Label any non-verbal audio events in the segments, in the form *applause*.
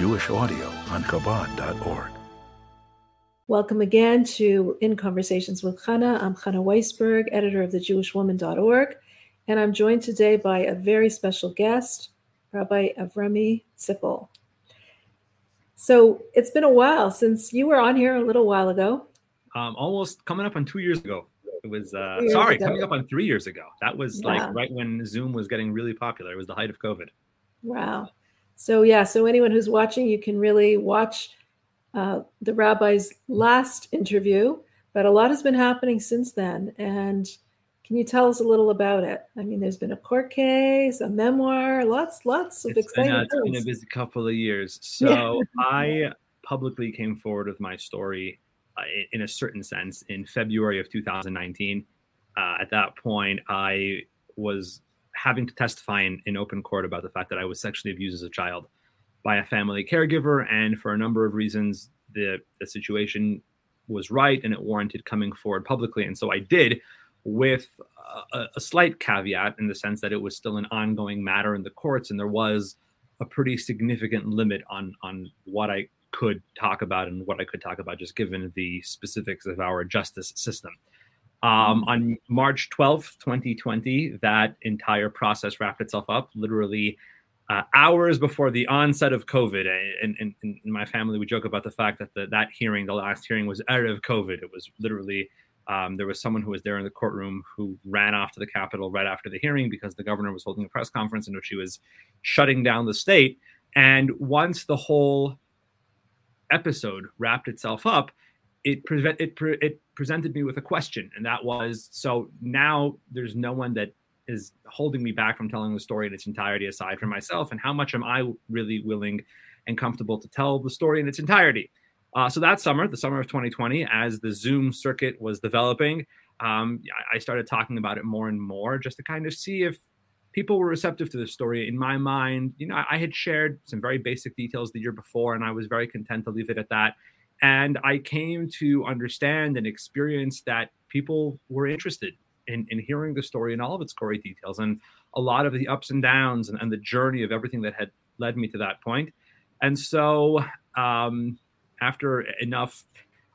Jewish audio on Chabad.org. Welcome again to In Conversations with Chana. I'm Chana Weisberg, editor of the thejewishwoman.org, and I'm joined today by a very special guest, Rabbi Avremi Zippel. So it's been a while since you were on here a little while ago. Um, almost coming up on two years ago. It was uh, sorry, ago. coming up on three years ago. That was yeah. like right when Zoom was getting really popular. It was the height of COVID. Wow. So yeah, so anyone who's watching, you can really watch uh, the rabbi's last interview, but a lot has been happening since then. And can you tell us a little about it? I mean, there's been a court case, a memoir, lots, lots of it's exciting. Been, it's been a busy couple of years. *laughs* So yeah. I publicly came forward with my story uh, in a certain sense in February of 2019. Uh, at that point, I was having to testify in, in open court about the fact that I was sexually abused as a child by a family caregiver, and for a number of reasons, the the situation was right and it warranted coming forward publicly, and so I did, with a, a slight caveat in the sense that it was still an ongoing matter in the courts, and there was a pretty significant limit on on what I could talk about and what I could talk about, just given the specifics of our justice system. Um, on March 12th, 2020, that entire process wrapped itself up literally uh, hours before the onset of COVID. And, and, and, in my family, we joke about the fact that the, that hearing, the last hearing, was out of COVID. It was literally, um, there was someone who was there in the courtroom who ran off to the Capitol right after the hearing because the governor was holding a press conference in which he was shutting down the state. And once the whole episode wrapped itself up, it it pre- it presented me with a question, and that was so now there's no one that is holding me back from telling the story in its entirety aside from myself, and how much am I really willing and comfortable to tell the story in its entirety? Uh, so that summer, the summer of 2020, as the Zoom circuit was developing, um, I started talking about it more and more just to kind of see if people were receptive to the story. In my mind, you know, I had shared some very basic details the year before, and I was very content to leave it at that. And I came to understand and experience that people were interested in, in hearing the story in all of its gory details and a lot of the ups and downs and, and the journey of everything that had led me to that point. And so, um, after enough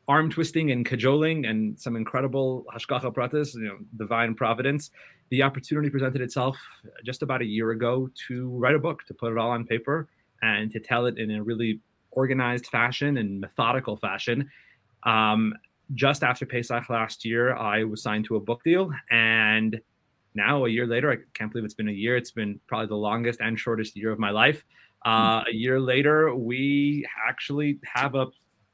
arm twisting and cajoling and some incredible hashgacha pratis, you know, divine providence, the opportunity presented itself just about a year ago to write a book, to put it all on paper, and to tell it in a really organized fashion and methodical fashion. Um, just after Pesach last year, I was signed to a book deal, and now a year later, I can't believe it's been a year. It's been probably the longest and shortest year of my life. Uh, a year later, we actually have a,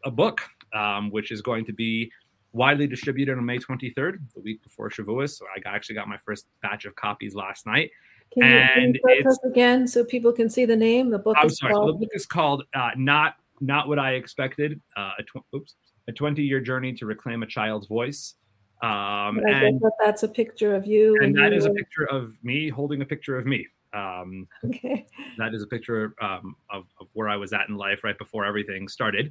a book, um, which is going to be widely distributed on May 23rd, the week before Shavuos. So I actually got my first batch of copies last night. Can you, and you again so people can see the name? The book. I'm is sorry. Called... The book is called uh, "Not Not What I Expected." Uh, a tw- oops, a 20 year journey to reclaim a child's voice. Um, and that that's a picture of you. And that is were... a picture of me holding a picture of me. Um, *laughs* okay. That is a picture um, of, of, where I was at in life right before everything started.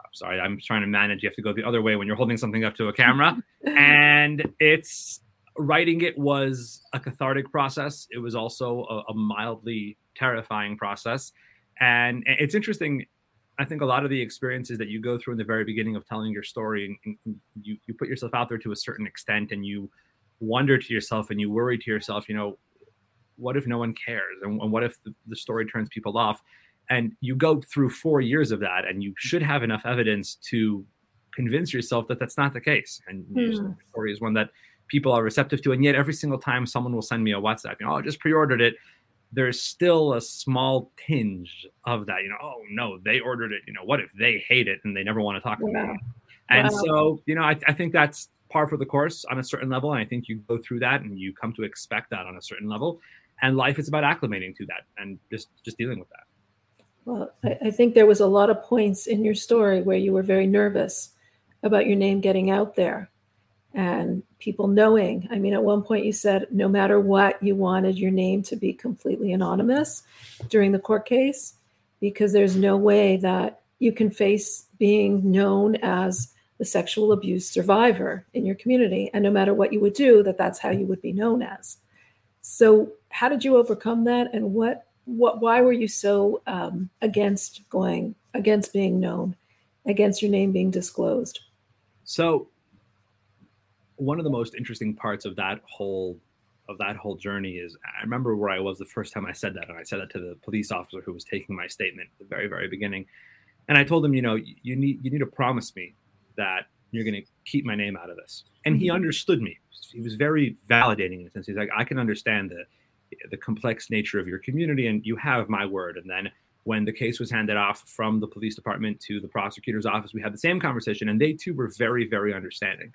I'm sorry, I'm trying to manage. You have to go the other way when you're holding something up to a camera. *laughs* and it's writing it was a cathartic process. It was also a, a mildly terrifying process. And it's interesting I think a lot of the experiences that you go through in the very beginning of telling your story, and, and you, you put yourself out there to a certain extent, and you wonder to yourself and you worry to yourself, you know, what if no one cares, and, and what if the, the, story turns people off? And you go through four years of that, and you should have enough evidence to convince yourself that that's not the case. And mm. your story is one that people are receptive to, and yet every single time someone will send me a WhatsApp, you know, oh, I just pre-ordered it there's still a small tinge of that. You know, oh no, they ordered it. You know, what if they hate it and they never want to talk to yeah. me? And wow. so, you know, I, I think that's par for the course on a certain level. And I think you go through that and you come to expect that on a certain level. And life is about acclimating to that and just just dealing with that. Well, I, I think there was a lot of points in your story where you were very nervous about your name getting out there and people knowing. I mean, at one point you said no matter what, you wanted your name to be completely anonymous during the court case because there's no way that you can face being known as the sexual abuse survivor in your community. And no matter what you would do that that's how you would be known as. So how did you overcome that? And what what why were you so um, against going against being known against your name being disclosed? So one of the most interesting parts of that whole of that whole journey is I remember where I was the first time I said that, and I said that to the police officer who was taking my statement at the very, very beginning. And I told him, you know, you need you need to promise me that you're going to keep my name out of this. And he mm-hmm. understood me. He was very validating in a sense. He's like, I can understand the the complex nature of your community, and you have my word. And then when the case was handed off from the police department to the prosecutor's office, we had the same conversation, and they too were very, very understanding.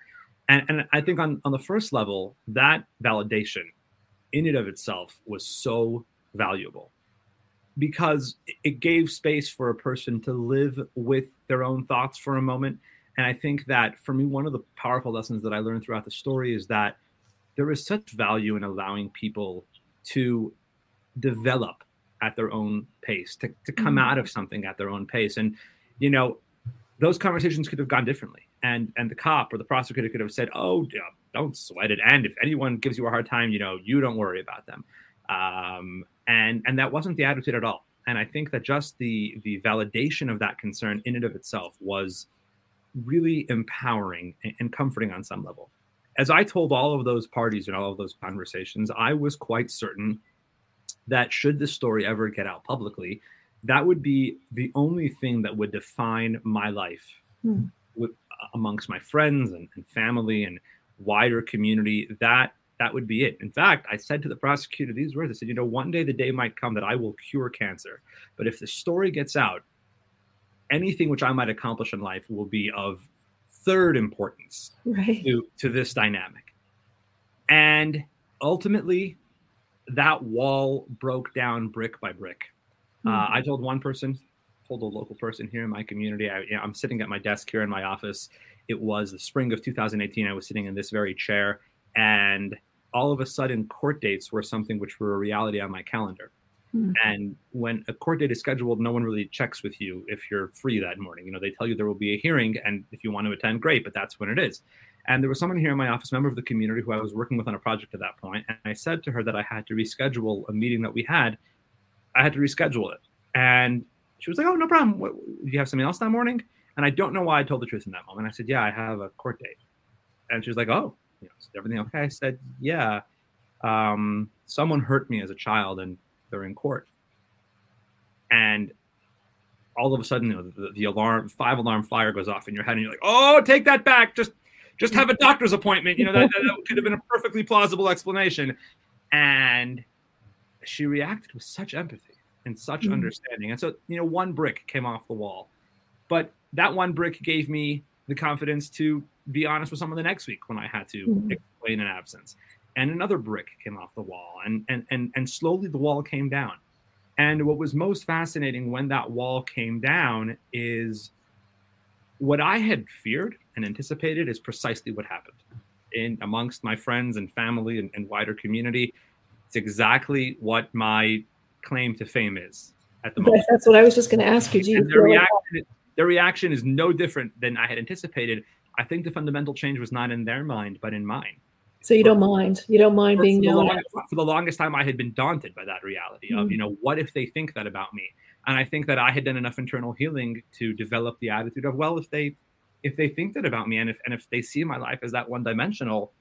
And, and I think on, on the first level, that validation in and of itself was so valuable because it gave space for a person to live with their own thoughts for a moment. And I think that for me, one of the powerful lessons that I learned throughout the story is that there is such value in allowing people to develop at their own pace, to, to come mm-hmm. out of something at their own pace. And, you know, those conversations could have gone differently and and the cop or the prosecutor could have said oh don't sweat it. And if anyone gives you a hard time you know you don't worry about them. Um, and and that wasn't the attitude at all. And i think that just the the validation of that concern in and of itself was really empowering and, comforting on some level. As i told all of those parties and all of those conversations i was quite certain that should this story ever get out publicly that would be the only thing that would define my life hmm. Amongst my friends and, and, family and wider community that that would be it in fact i said to the prosecutor these words i said you know one day the day might come that i will cure cancer but if the story gets out anything which i might accomplish in life will be of third importance right. to, to this dynamic and ultimately that wall broke down brick by brick uh, hmm. I told one person, told a local person here in my community. I, you know, I'm sitting at my desk here in my office. It was the spring of 2018. I was sitting in this very chair, and all of a sudden, court dates were something which were a reality on my calendar. Mm. And when a court date is scheduled, no one really checks with you if you're free that morning. You know, they tell you there will be a hearing, and if you want to attend, great, but that's when it is. And there was someone here in my office, member of the community, who I was working with on a project at that point, and I said to her that I had to reschedule a meeting that we had I had to reschedule it. And she was like, "Oh, no problem. What, do you have something else that morning?" And I don't know why I told the truth in that moment. I said, "Yeah, I have a court date." And she was like, "Oh, you know, is everything okay?" I said, "Yeah, um, someone hurt me as a child, and they're in court." And all of a sudden, you know, the, the alarm, five alarm fire goes off in your head, and you're like, "Oh, take that back! Just, just have a doctor's appointment." You know, that, that, that could have been a perfectly plausible explanation. And she reacted with such empathy and such mm-hmm. understanding. And so, you know, one brick came off the wall, but that one brick gave me the confidence to be honest with someone the next week when I had to mm-hmm. explain an absence. And another brick came off the wall, and and and and slowly the wall came down. And what was most fascinating when that wall came down is what I had feared and anticipated is precisely what happened in amongst my friends and family and, and wider community it's exactly what my claim to fame is at the moment. That's what I was just going to ask you. Do you their reaction, like their reaction is no different than I had anticipated. I think the fundamental change was not in their mind, but in mine. So you for, don't mind. You don't mind being for. The longest, for the longest time, I had been daunted by that reality of, mm. you know, what if they think that about me? And I think that I had done enough internal healing to develop the attitude of, well, if they if they think that about me and if and if they see my life as that one dimensional,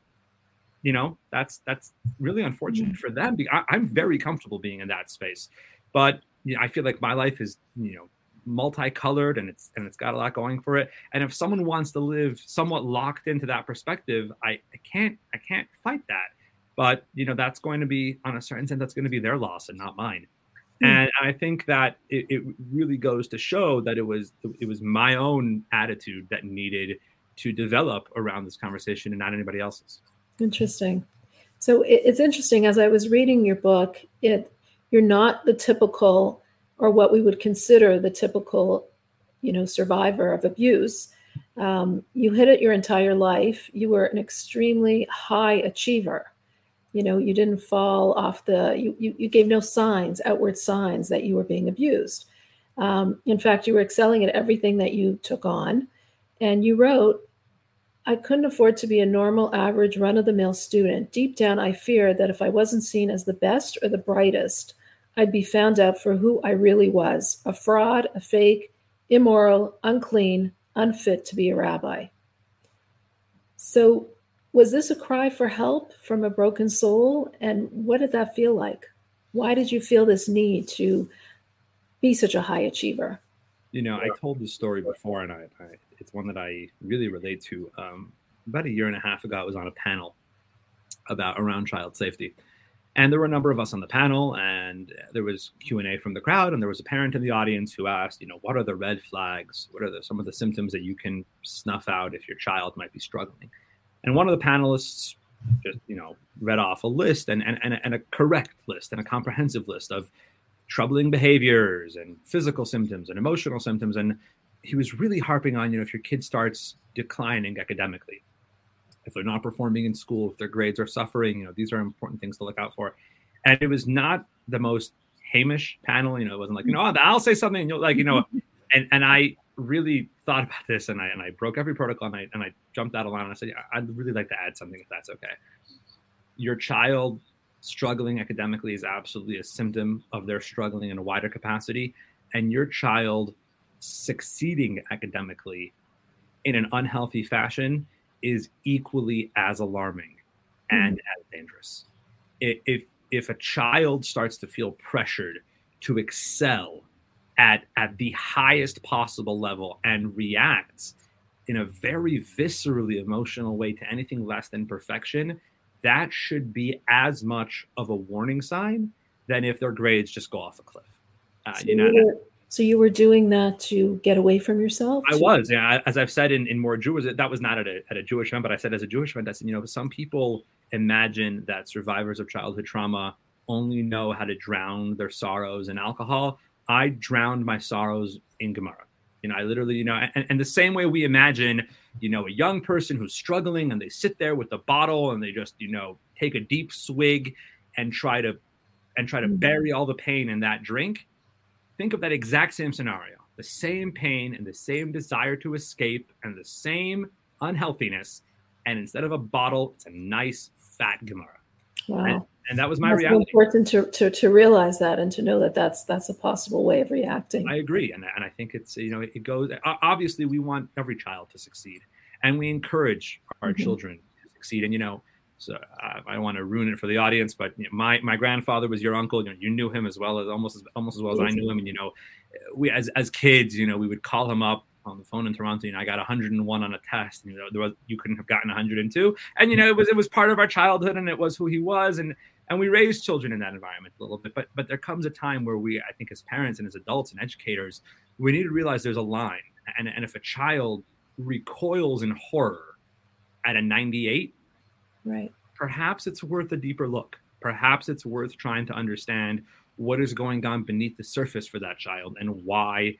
you know that's that's really unfortunate for them. I, i'm very comfortable being in that space. But you know, i feel like my life is you know multicolored and it's and it's got a lot going for it. And if someone wants to live somewhat locked into that perspective i i can't i can't fight that. But you know that's going to be on a certain sense that's going to be their loss and not mine. Mm. and i think that it, it really goes to show that it was it was my own attitude that needed to develop around this conversation and not anybody else's Interesting. So it, it's interesting as I was reading your book, it you're not the typical or what we would consider the typical, you know, survivor of abuse. Um, you hit it your entire life. You were an extremely high achiever. You know, you didn't fall off the. You you, you gave no signs, outward signs that you were being abused. Um, in fact, you were excelling at everything that you took on, and you wrote I couldn't afford to be a normal, average, run of the mill student. Deep down, I feared that if I wasn't seen as the best or the brightest, I'd be found out for who I really was a fraud, a fake, immoral, unclean, unfit to be a rabbi. So, was this a cry for help from a broken soul? And what did that feel like? Why did you feel this need to be such a high achiever? You know, I told this story before, and I, I it's one that I really relate to. Um, about a year and a half ago, I was on a panel about around child safety, and there were a number of us on the panel, and there was Q and A from the crowd, and there was a parent in the audience who asked, you know, what are the red flags? What are the, some of the symptoms that you can snuff out if your child might be struggling? And one of the panelists just, you know, read off a list and, and, and, and a correct list and a comprehensive list of troubling behaviors and physical symptoms and emotional symptoms. And he was really harping on, you know, if your kid starts declining academically, if they're not performing in school, if their grades are suffering, you know, these are important things to look out for. And it was not the most Hamish panel, you know, it wasn't like, you know, oh, I'll say something, and you'll like, you know, *laughs* and and I really thought about this and I and I broke every protocol and I and I jumped out of line and I said, yeah, I'd really like to add something if that's okay. Your child struggling academically is absolutely a symptom of their struggling in a wider capacity, and your child succeeding academically in an unhealthy fashion is equally as alarming and mm-hmm. as dangerous. If if a child starts to feel pressured to excel at at the highest possible level and reacts in a very viscerally emotional way to anything less than perfection, that should be as much of a warning sign than if their grades just go off a cliff. Uh, so, you know, so you were doing that to get away from yourself? I was, yeah. As I've said in, in more Jewish, that was not at a, at a Jewish event, but I said as a Jewish event, I said, you know, some people imagine that survivors of childhood trauma only know how to drown their sorrows in alcohol. I drowned my sorrows in Gemara. You know, I literally, you know, and, and, the same way we imagine, you know, a young person who's struggling and they sit there with the bottle and they just, you know, take a deep swig and try to and try to mm-hmm. bury all the pain in that drink. Think of that exact same scenario. The same pain and the same desire to escape and the same unhealthiness. And instead of a bottle, it's a nice fat Gemara. Wow. And, and that was my that's reality. important to, to, to realize that and to know that that's that's a possible way of reacting. I agree, and and I think it's you know it goes. Obviously, we want every child to succeed, and we encourage our mm-hmm. children to succeed. And you know, so uh, I don't want to ruin it for the audience, but you know, my my grandfather was your uncle. You know, you knew him as well as almost as almost as well as I knew him, and you know, we as as kids, you know, we would call him up on the phone in Toronto, you know, I got 101 on a test. You know, there was you couldn't have gotten 102, and you know, it was it was part of our childhood, and it was who he was, and and we raise children in that environment a little bit. But but there comes a time where we, I think, as parents and as adults and educators, we need to realize there's a line, and and if a child recoils in horror at a 98, right, perhaps it's worth a deeper look. Perhaps it's worth trying to understand what is going on beneath the surface for that child and why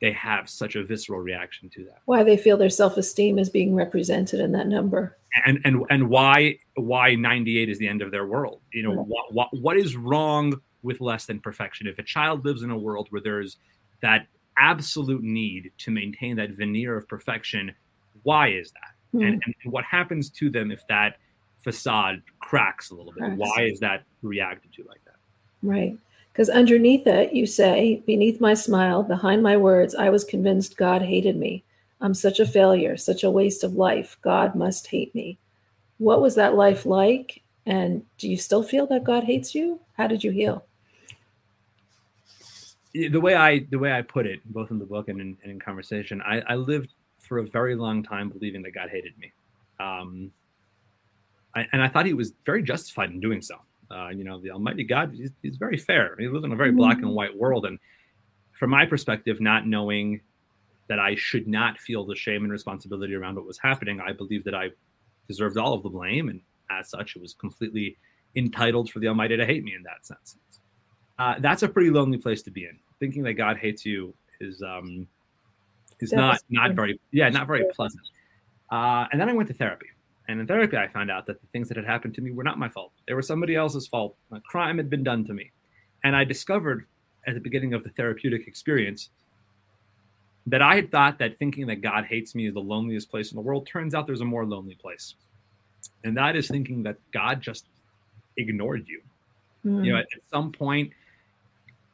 they have such a visceral reaction to that. Why they feel their self-esteem is being represented in that number. And and and why why 98 is the end of their world. You know, what, what what is wrong with less than perfection? If a child lives in a world where there's that absolute need to maintain that veneer of perfection, why is that? Mm-hmm. And, and what happens to them if that facade cracks a little bit? Cracks. Why is that reacted to like that? Right. Because underneath it, you say, beneath my smile, behind my words, I was convinced God hated me. I'm such a failure, such a waste of life. God must hate me. What was that life like? And do you still feel that God hates you? How did you heal? The way I the way I put it, both in the book and in, and in conversation, I, I, lived for a very long time believing that God hated me, um, and I thought He was very justified in doing so. Uh, you know, the Almighty God, he's, he's very fair. He lives in a very black and mm-hmm. white world. And from my perspective, not knowing that I should not feel the shame and responsibility around what was happening, I believe that I deserved all of the blame. And as such, it was completely entitled for the Almighty to hate me in that sense. Uh, that's a pretty lonely place to be in. Thinking that God hates you is um, is not not very yeah not very pleasant. Uh, and then I went to therapy. And in therapy, I found out that the things that had happened to me were not my fault. They were somebody else's fault. A crime had been done to me. And I discovered at the beginning of the therapeutic experience that I had thought that thinking that God hates me is the loneliest place in the world. Turns out there's a more lonely place. And that is thinking that God just ignored you. Mm. You know, at, at some point,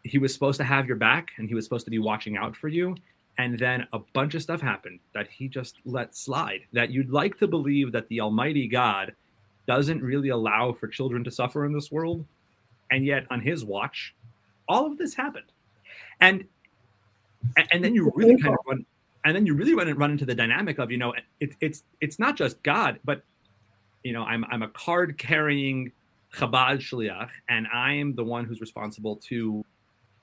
he was supposed to have your back and he was supposed to be watching out for you. And then a bunch of stuff happened that he just let slide. That you'd like to believe that the Almighty God doesn't really allow for children to suffer in this world. And yet, on his watch, all of this happened. And and then you really kind of run and then you really run, run into the dynamic of you know it, it's it's not just God, but you know I'm I'm a card carrying Chabad shliach, and I am the one who's responsible to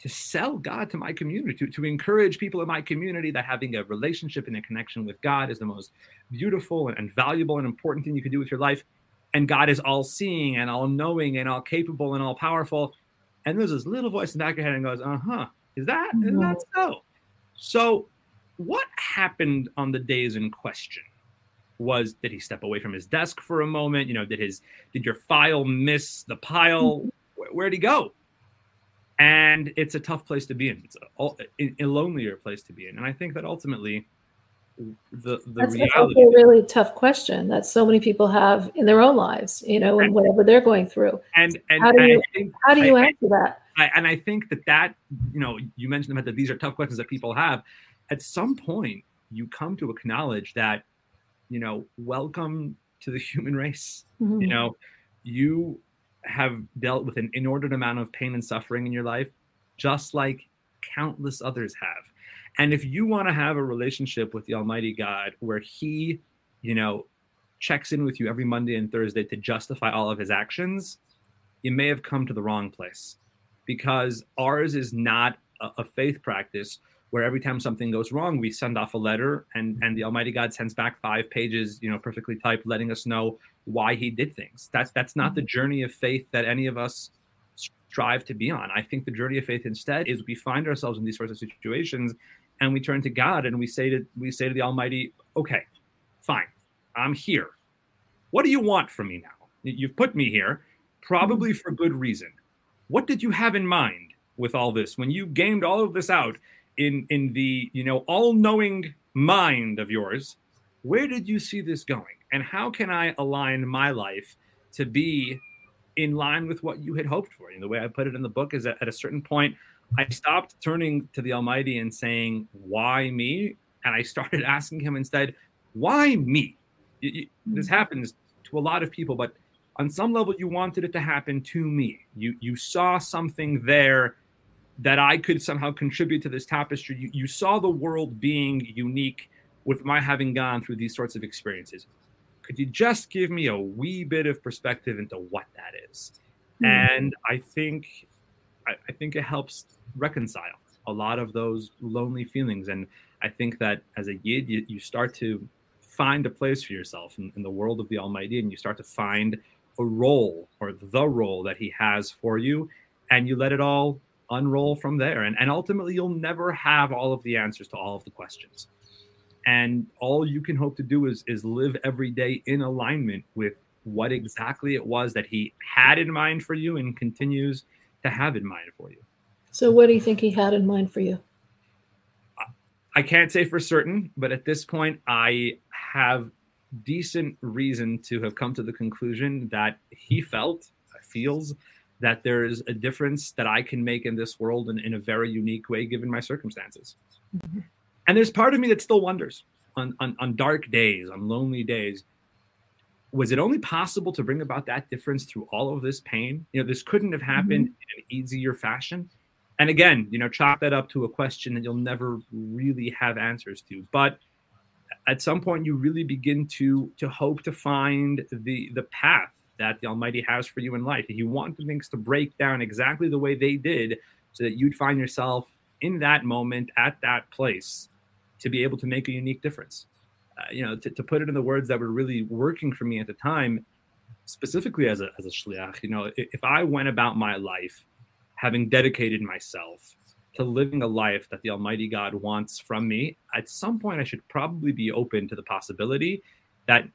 to sell God to my community, to, to encourage people in my community that having a relationship and a connection with God is the most beautiful and, valuable and important thing you can do with your life. And God is all seeing and all knowing and all capable and all powerful. And there's this little voice in the back of your head and goes, uh huh, is that, is that mm-hmm. so? So, what happened on the days in question? Was did he step away from his desk for a moment? You know, did his did your file miss the pile? Mm-hmm. Where'd he go? And it's a tough place to be in. It's a, a lonelier place to be in. And I think that ultimately, the the that's, reality. A really tough question that so many people have in their own lives. You know, and whatever they're going through. And and how do you think, how do you I, answer that? I, and I think that that you know you mentioned that these are tough questions that people have. At some point, you come to acknowledge that you know welcome to the *laughs* human race. Mm-hmm. You know, you have dealt with an inordinate amount of pain and suffering in your life, just like countless others have. And if you want to have a relationship with the Almighty God where He, you know, checks in with you every Monday and Thursday to justify all of His actions, you may have come to the wrong place because ours is not a, a faith practice where every time something goes wrong, we send off a letter and, and the Almighty God sends back five pages, you know, perfectly typed, letting us know why he did things. That's that's not the mm-hmm. journey of faith that any of us strive to be on. I think the journey of faith instead is we find ourselves in these sorts of situations and we turn to God and we say to we say to the Almighty, okay, fine, I'm here. What do you want from me now? You've put me here, probably mm-hmm. for good reason. What did you have in mind with all this when you gamed all of this out in in the you know all-knowing mind of yours? Where did you see this going? And how can I align my life to be in line with what you had hoped for? And the way I put it in the book is that at a certain point, I stopped turning to the Almighty and saying, Why me? And I started *laughs* asking Him instead, Why me? Hmm. This happens to a lot of people, but on some level you wanted it to happen to me you you saw something there that i could somehow contribute to this tapestry you, you saw the world being unique with my having gone through these sorts of experiences could you just give me a wee bit of perspective into what that is? Mm-hmm. and i think I, I think it helps reconcile a lot of those lonely feelings. And i think that as a yid you, you start to find a place for yourself in, in, the world of the almighty and you start to find a role or the role that he has for you and you let it all unroll from there. And, and ultimately you'll never have all of the answers to all of the questions and all you can hope to do is is live every day in alignment with what exactly it was that he had in mind for you and continues to have in mind for you so what do you think he had in mind for you I can't say for certain, but at this point, I have decent reason to have come to the conclusion that he felt, feels that there is a difference that I can make in this world in, in a very unique way given my circumstances. Mm-hmm. And there's part of me that still wonders on, on, on dark days, on lonely days, was it only possible to bring about that difference through all of this pain? You know, this couldn't have happened mm-hmm. in an easier fashion. And again, you know, chalk that up to a question that you'll never really have answers to. But at some point you really begin to to hope to find the the path that the almighty has for you in life you want things to break down exactly the way they did so that you'd find yourself in that moment at that place to be able to make a unique difference uh, you know to, to put it in the words that were really working for me at the time specifically as a, as a shliach you know if, if i went about my life having dedicated myself to living a life that the Almighty God wants from me, at some point I should probably be open to the possibility that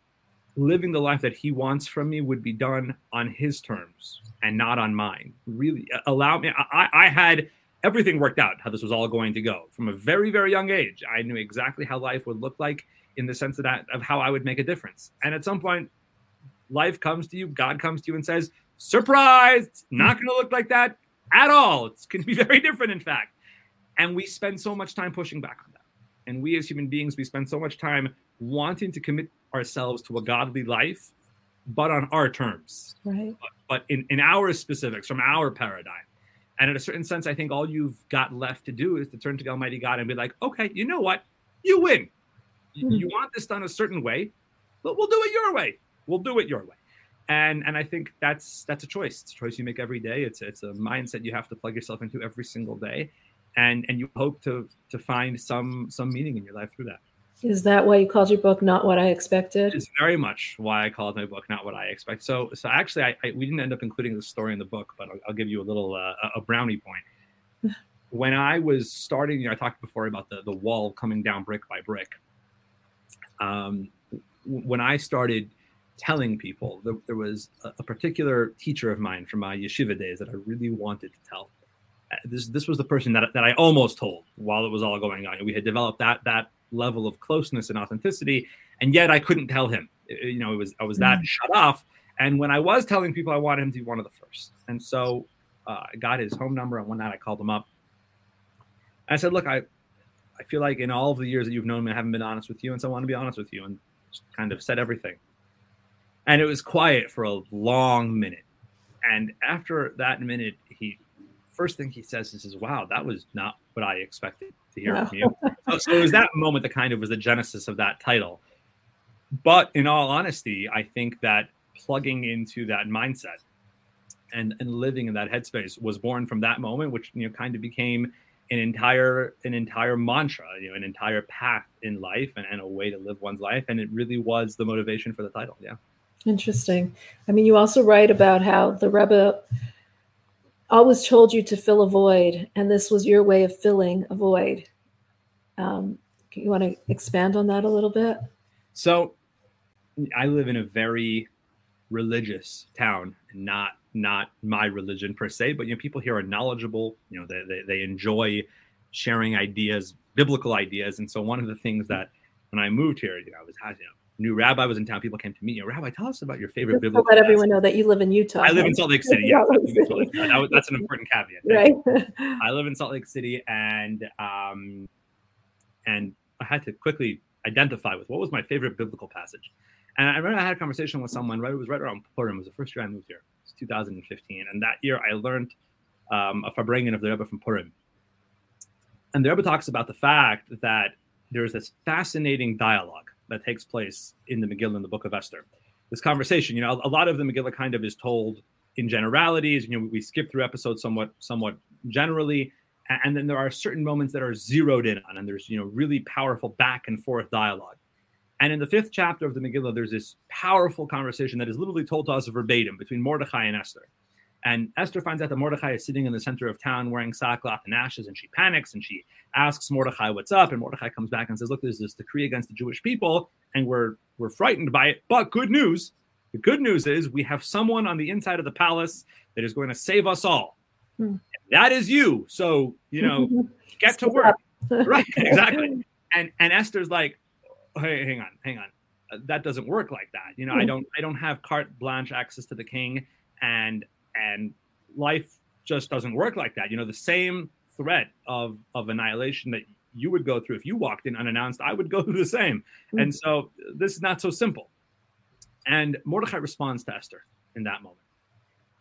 living the life that He wants from me would be done on His terms and not on mine. Really, allow me. I, I had everything worked out how this was all going to go from a very very young age. I knew exactly how life would look like in the sense of that of how I would make a difference. And at some point, life comes to you, God comes to you and says, "Surprise! It's not hmm. going to look like that at all. It's going to be *laughs* very different, in fact. And we spend so much time pushing back on that. And we as human beings, we spend so much time wanting to commit ourselves to a godly life, but on our terms. Right. But, but in, in our specifics, from our paradigm. And in a certain sense, I think all you've got left to do is to turn to Almighty God and be like, okay, you know what? You win. You, hmm. you want this done a certain way, but we'll do it your way. We'll do it your way. And and I think that's that's a choice. It's a choice you make every day. It's it's a mindset you have to plug yourself into every single day. And and you hope to to find some some meaning in your life through that. Is that why you called your book "Not What I Expected"? It's very much why I called my book "Not What I Expect." So, so actually, I, I we didn't end up including the story in the book, but I'll, I'll give you a little uh, a brownie point. *sighs* when I was starting, you know, I talked before about the the wall coming down brick by brick. Um, when I started telling people, there, there was a, a, particular teacher of mine from my yeshiva days that I really wanted to tell. Uh, this this was the person that that I almost told while it was all going on. We had developed that that level of closeness and authenticity, and yet I couldn't tell him. You know, it was I was that mm. shut off. And when I was telling people, I wanted him to be one of the first. And so uh, I got his home number, and one night I called him up. I said, "Look, I I feel like in all of the years that you've known me, I haven't been honest with you, and so I want to be honest with you and kind of said everything." And it was quiet for a long minute. And after that minute, he first thing he says is, "Wow, that was not what I expected." to hear from you. So, so it was that moment that kind of was the genesis of that title. But in all honesty, I think that plugging into that mindset and, and living in that headspace was born from that moment, which you know kind of became an entire an entire mantra, you know, an entire path in life and, and a way to live one's life. And it really was the motivation for the title. Yeah. Interesting. I mean, you also write about how the Rebbe always told you to fill a void, and this was your way of filling a void. Um, you want to expand on that a little bit? So, I live in a very religious town, not not my religion per se, but you know, people here are knowledgeable. You know, they, they, they enjoy sharing ideas, biblical ideas, and so one of the things that when I moved here, you know, I was you know new rabbi was in town. People came to meet you. Rabbi, tell us about your favorite Just biblical. Let everyone know that you live in Utah. I live in Salt Lake City. Yeah, *laughs* That, that's an important caveat. Right. *laughs* I live in Salt Lake City, and um, and I had to quickly identify with what was my favorite biblical passage. And I remember I had a conversation with someone. Right, it was right around Purim. It was the first year I moved here. It was 2015, and that year I learned um, a farbrengen of the Rebbe from Purim. And the Rebbe talks about the fact that there's this fascinating dialogue that takes place in the Megillah in the Book of Esther. This conversation, you know, a, lot of the Megillah kind of is told in generalities. You know, we skip through episodes somewhat, somewhat generally, and then there are certain moments that are zeroed in on, and there's you know really powerful back and forth dialogue. And in the fifth chapter of the Megillah, there's this powerful conversation that is literally told to us verbatim between Mordechai and Esther. And Esther finds out that Mordechai is sitting in the center of town wearing sackcloth and ashes, and she panics and she asks Mordechai what's up. And Mordechai comes back and says, Look, there's this decree against the Jewish people, and we're we're frightened by it. But good news. The good news is we have someone on the inside of the palace that is going to save us all. Hmm. That is you. So, you know, *laughs* get to work. *laughs* right, exactly. And and Esther's like, hey, hang on, hang on. Uh, that doesn't work like that. You know, I hmm. don't I don't have carte blanche access to the king and and life just doesn't work like that. You know, the same threat of of annihilation that you would go through if you walked in unannounced, I would go *laughs* through the same. Mm-hmm. And so this is not so simple. And Mordecai responds to Esther in that moment.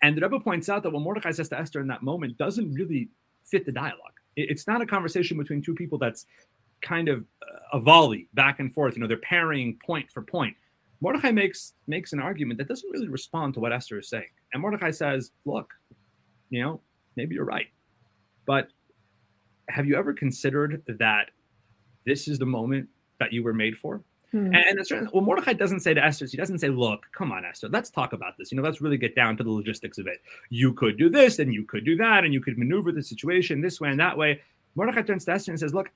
And the Rebbe points out that what Mordecai says to Esther in that moment doesn't really fit the dialogue. It's not a conversation between two people that's kind of a volley back and forth. You know, they're parrying point for point. Mordecai makes makes an argument that doesn't really respond to what Esther is saying. And Mordecai says, "Look, you know, maybe you're right, but have you ever considered that this is the moment that you were made for?" Hmm. And, and well, Mordecai doesn't say to Esther, he doesn't say, "Look, come on, Esther, let's talk about this. You know, let's really get down to the logistics of it. You could do this, and you could do that, and you could maneuver the situation this way and that way." Mordecai turns to Esther and says, "Look,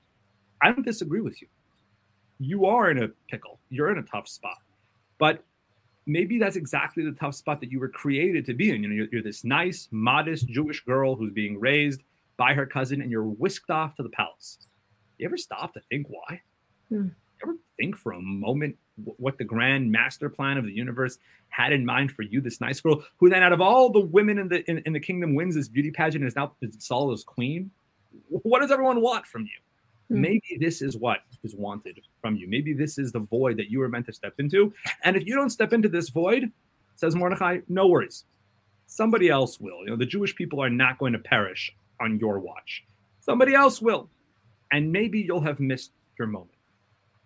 I don't disagree with you. You are in a pickle. You're in a tough spot. But maybe that's exactly the tough spot that you were created to be in. You know, you're, you're this nice, modest Jewish girl who's being raised by her cousin, and you're whisked off to the palace. You ever stop to think why? Hmm. You ever think for a moment what the grand master plan of the universe had in mind for you, this nice girl who then, out of all the women in the in, in the kingdom, wins this beauty pageant and is now as queen. What does everyone want from you? Hmm. Maybe this is what is wanted from you. Maybe this is the void that you were meant to step into. And if you don't step into this void, says Mordechai, no worries. Somebody else will. You know, the Jewish people are not going to perish on your watch. Somebody else will. And maybe you'll have missed your moment.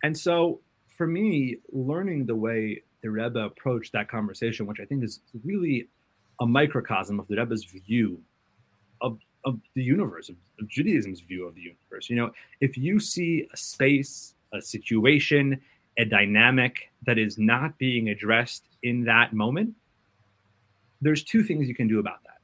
And so for me, learning the way the Rebbe approached that conversation, which I think is really a microcosm of the Rebbe's view of, of the universe, of, of Judaism's view of the universe. You know, if you see a space, a situation, a dynamic that is not being addressed in that moment, there's two things you can do about that.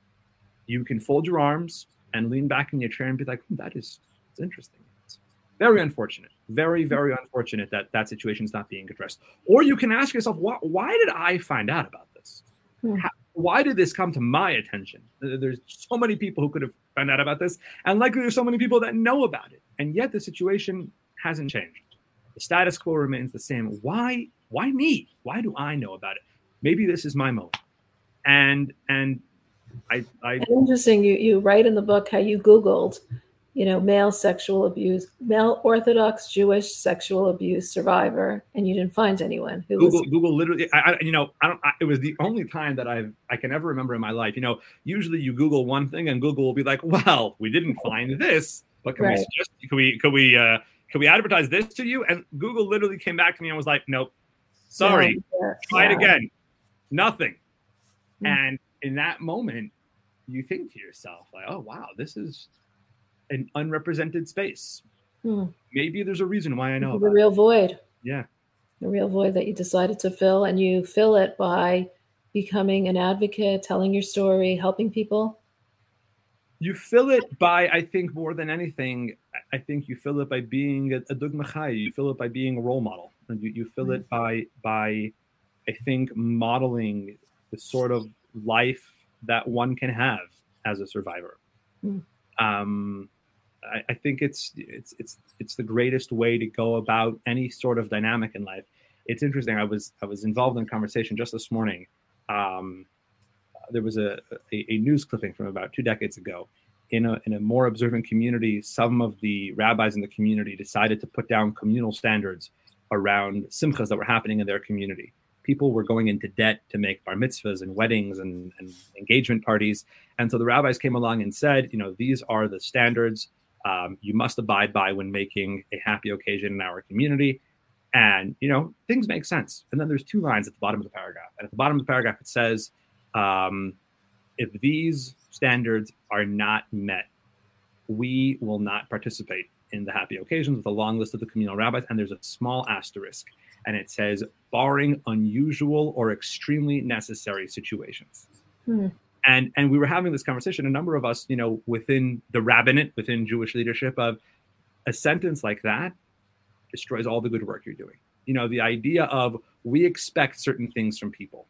You can fold your arms and lean back in your chair and be like, hmm, that is it's interesting. It's very unfortunate. Very, very unfortunate that that situation is not being addressed. Or you can ask yourself, why, why did I find out about this? Hmm. How, why did this come to my attention? There's so many people who could have found out about this, and likely there's so many people that know about it, and yet the situation hasn't changed. The status quo remains the same. Why? Why me? Why do I know about it? Maybe this is my moment. And and I, I interesting. You you write in the book how you Googled you know, male sexual abuse, male Orthodox Jewish sexual abuse survivor, and you didn't find anyone who Google, was Google literally. I, I you know, I don't. I, it was the only time that I've I can ever remember in my life. You know, usually you Google one thing and Google will be like, "Well, we didn't find this, but can right. we suggest? Can we? Can we? Uh, can we advertise this to you?" And Google literally came back to me and was like, "Nope, sorry, yeah, try yeah. it again, nothing." Mm-hmm. And in that moment, you think to yourself, like, "Oh wow, this is." An unrepresented space. Hmm. Maybe there's a reason why I know the real it. void. Yeah, the real void that you decided to fill, and you fill it by becoming an advocate, telling your story, helping people. You fill it by, I think, more than anything, I think you fill it by being a, a dugmachai. You fill it by being a role model, and you, you fill mm-hmm. it by by, I think, modeling the sort of life that one can have as a survivor. Mm. Um, I, I, think it's it's it's it's the greatest way to go about any sort of dynamic in life. It's interesting. I was I was involved in a conversation just this morning. Um, there was a, a, a news clipping from about two decades ago. In a, in a more observant community, some of the rabbis in the community decided to put down communal standards around simchas that were happening in their community people were going into debt to make bar mitzvahs and weddings and, and, engagement parties. And so the rabbis came along and said, you know, these are the standards um, you must abide by when making a happy occasion in our community. And, you know, things make sense. And then there's two lines at the bottom of the paragraph. And at the bottom of the paragraph, it says, um, if these standards are not met, we will not participate in the happy occasions with a long list of the communal rabbis. And there's a small asterisk and it says barring unusual or extremely necessary situations. Hmm. And and we were having this conversation, a number of us, you know, within the rabbinate, within Jewish leadership, of a sentence like that destroys all the good work you're doing. You know, the idea of we expect certain things from people.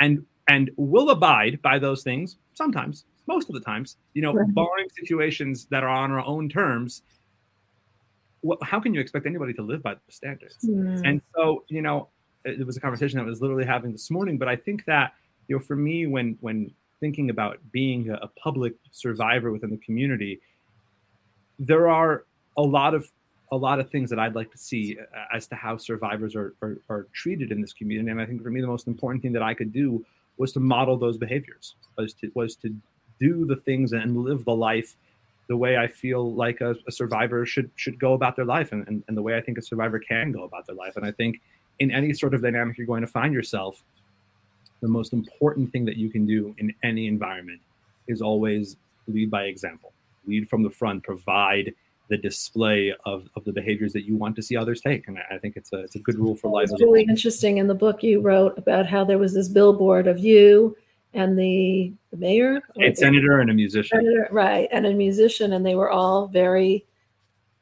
And and will abide by those things sometimes, most of the times, you know, right. barring situations that are on our own terms how can you expect anybody to live by those standards? Mm. And so, you know, it, was a conversation that I was literally having this morning. But I think that, you know, for me, when when thinking about being a, a public survivor within the community, there are a lot of a lot of things that I'd like to see as to how survivors are, are, are treated in this community. And I think for me, the most important thing that I could do was to model those behaviors, was to was to do the things and live the life the way I feel like a, a survivor should should go about their life and, and, and the way I think a survivor can go about their life. And I think in any sort of dynamic you're going to find yourself, the most important thing that you can do in any environment is always lead by example. Lead from the front, provide the display of, of the behaviors that you want to see others take. And I think it's a, it's a good rule for life. It's really interesting. In the book you wrote about how there was this billboard of you and the, the mayor, a senator, and a musician, senator, right, and a musician, and they were all very,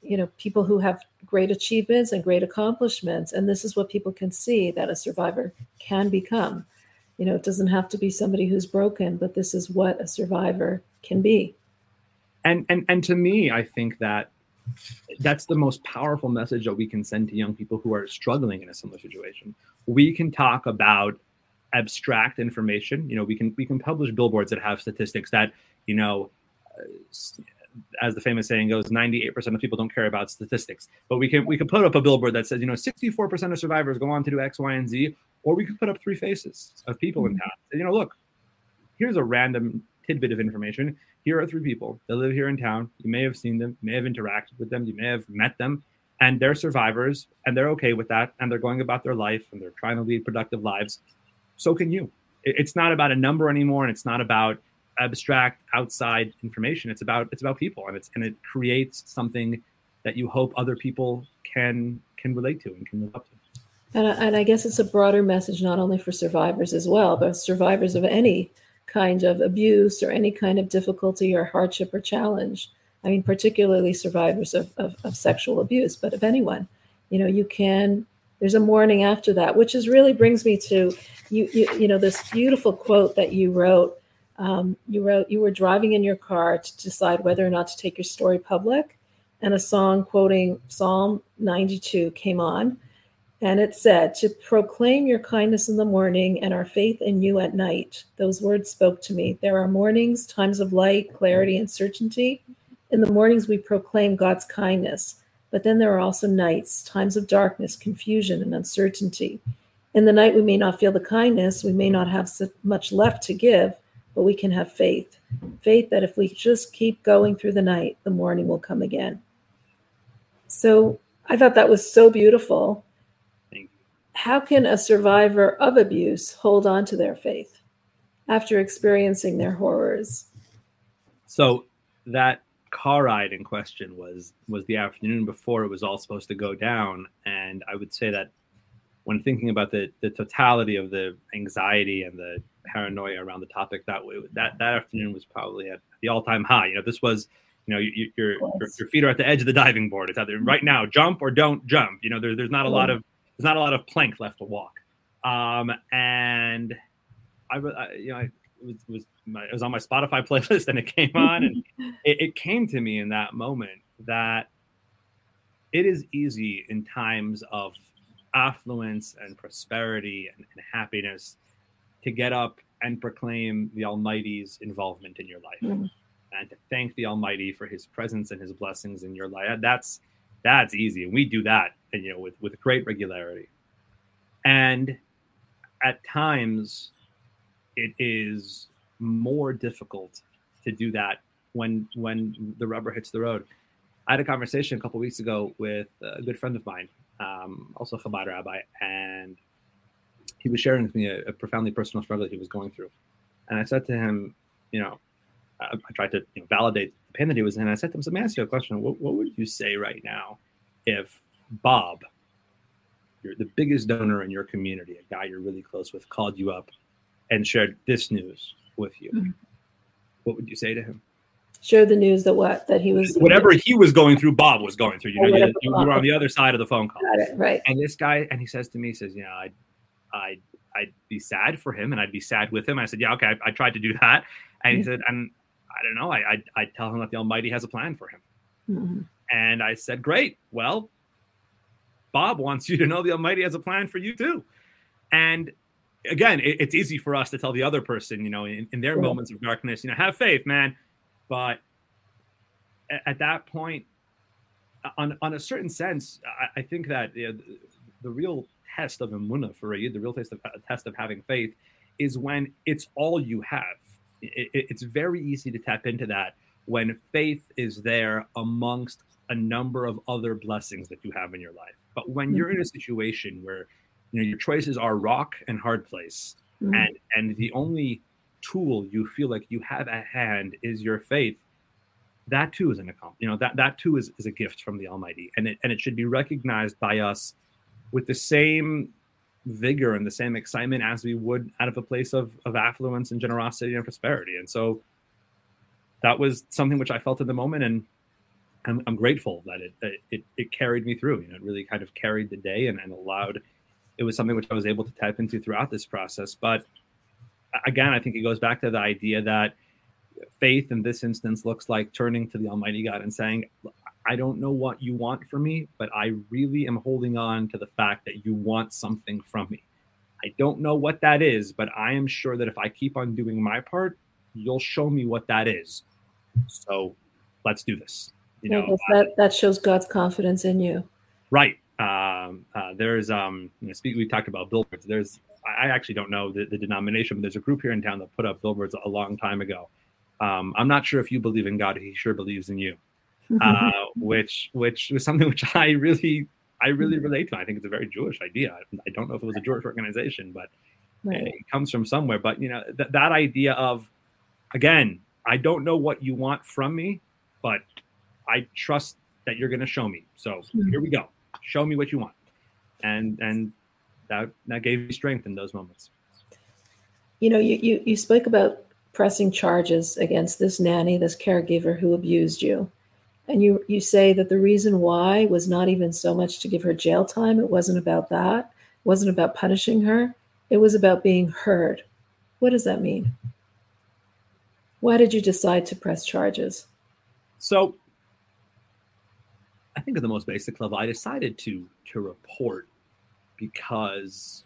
you know, people who have great achievements and great accomplishments, and this is what people can see that a survivor can become. You know, it doesn't have to be somebody who's broken, but this is what a survivor can be. And and and to me, I think that that's the most powerful message that we can send to young people who are struggling in a similar situation. We can talk about abstract information. You know, we can we can publish billboards that have statistics that you know. Uh, As the famous saying goes, 98% of people don't care about statistics. But we can we can put up a billboard that says, you know, 64% of survivors go on to do X, Y, and Z, or we could put up three faces of people in mm-hmm. town. You know, look, here's a random tidbit of information. Here are three people that live here in town. You may have seen them, you may have interacted with them, you may have met them, and they're survivors, and they're okay with that, and they're going about their life, and they're trying to lead productive lives so can you. It's not about a number anymore, and it's not about abstract outside information. It's about it's about people, and it's and it creates something that you hope other people can can relate to and can live up to. And I, and I guess it's a broader message, not only for survivors as well, but survivors of any kind of abuse or any kind of difficulty or hardship or challenge. I mean, particularly survivors of, of, of sexual abuse, but of anyone, you know, you can there's a morning after that, which is really brings me to you, you, you know, this beautiful quote that you wrote. Um, you wrote you were driving in your car to decide whether or not to take your story public, and a song quoting Psalm 92 came on, and it said, "To proclaim your kindness in the morning and our faith in you at night." Those words spoke to me. There are mornings, times of light, clarity, and certainty. In the mornings, we proclaim God's kindness. But then there are also nights, times of darkness, confusion, and uncertainty. In the night, we may not feel the kindness, we may not have so much left to give, but we can have faith. Faith that if we just keep going through the night, the morning will come again. So I thought that was so beautiful. How can a survivor of abuse hold on to their faith after experiencing their horrors? So that car ride in question was was the afternoon before it was all supposed to go down and i would say that when thinking about the the totality of the anxiety and the paranoia around the topic that way that that afternoon was probably at the all-time high. You know this was you know you, your, your your feet are at the edge of the diving board. It's either right now jump or don't jump. You know there, there's not a lot of there's not a lot of plank left to walk. Um and i, I you know I, it was, was, my, it was on my Spotify *laughs* playlist and it came on and *laughs* it, it came to me in that moment that it is easy in times of affluence and prosperity and, and, happiness to get up and proclaim the Almighty's involvement in your life mm-hmm. and to thank the Almighty for His presence and His blessings in your life. That's that's easy, and we do that, and you know, with with great regularity. And at times, it is more difficult to do that when when the rubber hits the road. I had a conversation a couple weeks ago with a good friend of mine, um, also a Chabad rabbi, and he was sharing with me a, a, profoundly personal struggle he was going through. And I said to him, you know, I, I tried to you know, validate the pain that he was in. I said to him, so let me ask you a question. What, what would you say right now if Bob, you're the biggest donor in your community, a guy you're really close with, called you up and shared this news with you, mm-hmm. what would you say to him? Share the news that what that he was whatever he was going through, Bob was going through. You know, you, you, were on the other side of the phone call. It, right. And this guy, and he says to me, he says, you know, I, I, I'd be sad for him, and I'd be sad with him. I said, yeah, okay, I, I tried to do that, and he mm-hmm. said, and I don't know, I, I, I tell him that the Almighty has a plan for him, mm-hmm. and I said, great, well, Bob wants you to know the Almighty has a plan for you too, and again, it, it's easy for us to tell the other person, you know, in, in their moments of darkness, you know, have faith, man. But at, at that point, on on a certain sense, I, I think that you know, the, the, real test of emunah for you, the real test of test of having faith, is when it's all you have. It, it, it's very easy to tap into that when faith is there amongst a number of other blessings that you have in your life. But when you're in a mm-hmm. situation where you know your choices are rock and hard place mm-hmm. and and the only tool you feel like you have at hand is your faith that too is an account you know that that too is, is a gift from the almighty. And it and it should be recognized by us with the same vigor and the same excitement as we would out of a place of, of affluence and generosity and prosperity. And so that was something which i felt in the moment and i'm, I'm grateful that it, it it carried me through. You know it really kind of carried the day and, and allowed it was something which I was able to tap into throughout this process. But again, I think it goes back to the idea that faith in this instance looks like turning to the Almighty God and saying, I don't know what you want from me, but I really am holding on to the fact that you want something from me. I don't know what that is, but I am sure that if I keep on doing my part, you'll show me what that is. So let's do this. You know, that, that shows God's confidence in you. Right. Um, uh, there's, um, you know, speak, we talked about billboards. There's, I actually don't know the, the, denomination, but there's a group here in town that put up billboards a long time ago. Um, I'm not sure if you believe in God. He sure believes in you, *laughs* uh, which which was something *laughs* which I really I really relate to. I think it's a very Jewish idea. I don't know if it was a Jewish organization, but right. it comes from somewhere. But you know th- that idea of again, I don't know what you want from me, but I trust that you're going to show me. So mm-hmm. here we go. Show me what you want, and and that that gave me strength in those moments. You know, you you, you spoke about pressing charges against this nanny, this caregiver who abused you. And you, you say that the reason why was not even so much to give her jail time. It wasn't about that. It wasn't about punishing her. It was about being heard. What does that mean? Why did you decide to press charges? So I think at the most basic level, I decided to to report because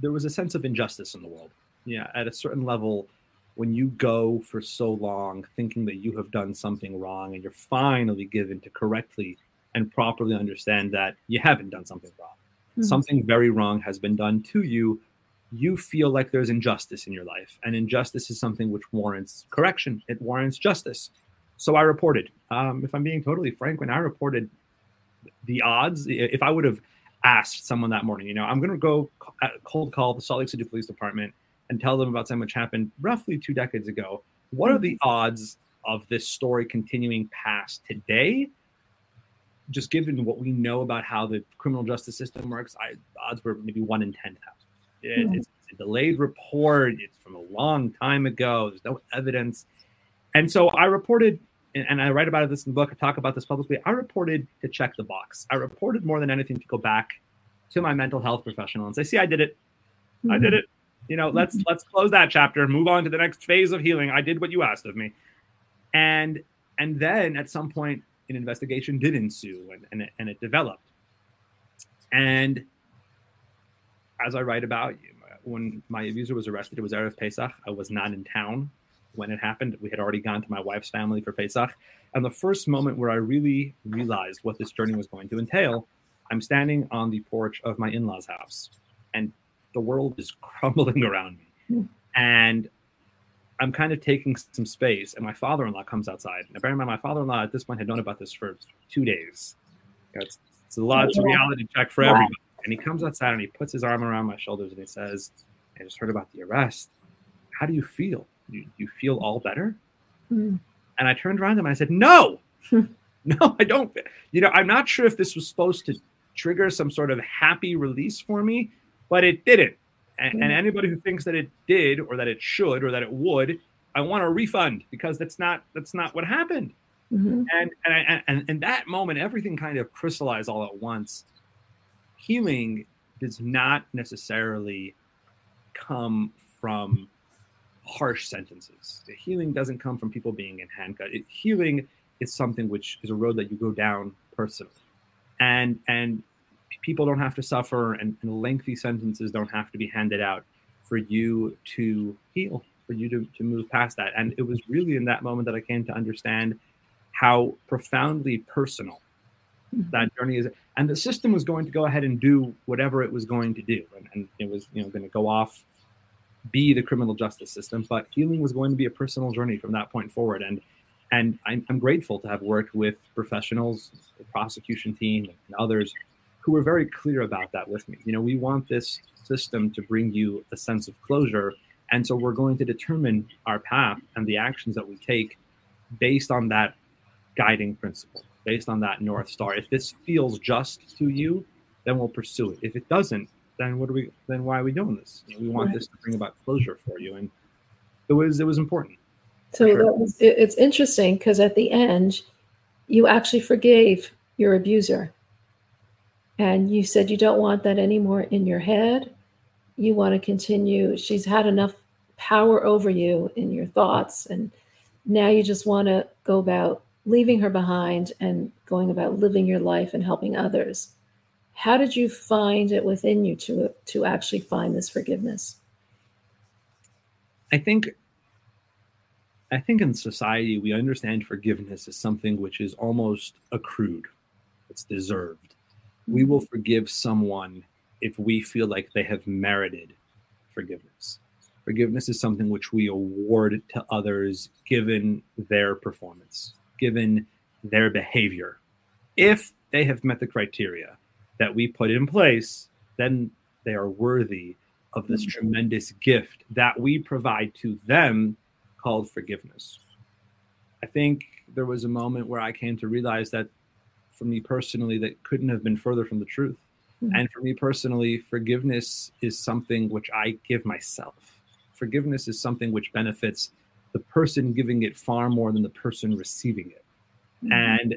there was a sense of injustice in the world. Yeah, at a certain level, when you go for so long thinking that you have done something wrong and you're finally given to correctly and properly understand that you haven't done something wrong. Mm-hmm. Something very wrong has been done to you. You feel like there's injustice in your life, and injustice is something which warrants correction. It warrants justice. So I reported. Um, if I'm being totally frank, when I reported the odds, if I would have asked someone that morning, you know, I'm going to go uh, cold call the Salt Lake City Police Department and tell them about something which happened roughly two decades ago, what are the mm-hmm. odds of this story continuing past today? Just given what we know about how the criminal justice system works, I, odds were maybe one in 10,000. It, hmm. It's a delayed report. It's from a long time ago. There's no evidence. And so I reported, and I write about this in the book, I talk about this publicly. I reported to check the box. I reported more than anything to go back to my mental health professional and say, see, I did it. Mm-hmm. I did it you know let's let's close that chapter move on to the next phase of healing i did what you asked of me and and then at some point an investigation did ensue and, and, it, and it developed and as i write about you when my abuser was arrested it was erev pesach i was not in town when it happened we had already gone to my wife's family for pesach and the first moment where i really realized what this journey was going to entail i'm standing on the porch of my in-laws house and the world is *laughs* crumbling around me. And I'm kind of taking some space, and my father-in-law comes outside. Now, bear in mind, my father-in-law at this point had known about this for two days. It's, it's a lot. It's a reality check for everybody. And he comes outside and he puts his arm around my shoulders and he says, "I just heard about the arrest. How do you feel? You, you feel all better?" Mm. And I turned around to him and I said, "No, *laughs* no, I don't. You know, I'm not sure if this was supposed to trigger some sort of happy release for me, but it didn't. And, and, mm-hmm. anybody who thinks that it did or that it should or that it would, I want a refund because that's not that's not what happened. Mm-hmm. And and, I, and in that moment, everything kind of crystallized all at once. Healing does not necessarily come from harsh sentences. The healing doesn't come from people being in handcuffs. It, healing is something which is a road that you go down personally, and and people don't have to suffer and, and, lengthy sentences don't have to be handed out for you to heal for you to, to move past that and it was really in that moment that i came to understand how profoundly personal mm-hmm. that journey is and the system was going to go ahead and do whatever it was going to do and, and it was you know going to go off be the criminal justice system but healing was going to be a personal journey from that point forward and and I'm, I'm grateful to have worked with professionals the prosecution team and others who were very clear about that with me. You know, we want this system to bring you a sense of closure. And so we're going to determine our path and the actions that we take based on that guiding principle, based on that North Star. If this feels just to you, then we'll pursue it. If it doesn't, then what are we then why are we doing this? You know, we want right. this to bring about closure for you. And it was it was important. So sure. was, it's interesting because at the end, you actually forgave your abuser. And you said you don't want that anymore in your head. You want to continue. She's had enough power over you in your thoughts. And now you just want to go about leaving her behind and going about living your life and helping others. How did you find it within you to to actually find this forgiveness? I think I think in society we understand forgiveness as something which is almost accrued. It's deserved. We will mm-hmm. forgive someone if we feel like they have merited forgiveness. Forgiveness is something which we award to others given their performance, given their behavior. If they have met the criteria that we put in place, then they are worthy of this mm-hmm. tremendous gift that we provide to them called forgiveness. I think there was a moment where I came to realize that for me personally, that couldn't have been further from the truth. Mm-hmm. And for me personally, forgiveness is something which I give myself. Forgiveness is something which benefits the person giving it far more than the person receiving it. Mm-hmm. And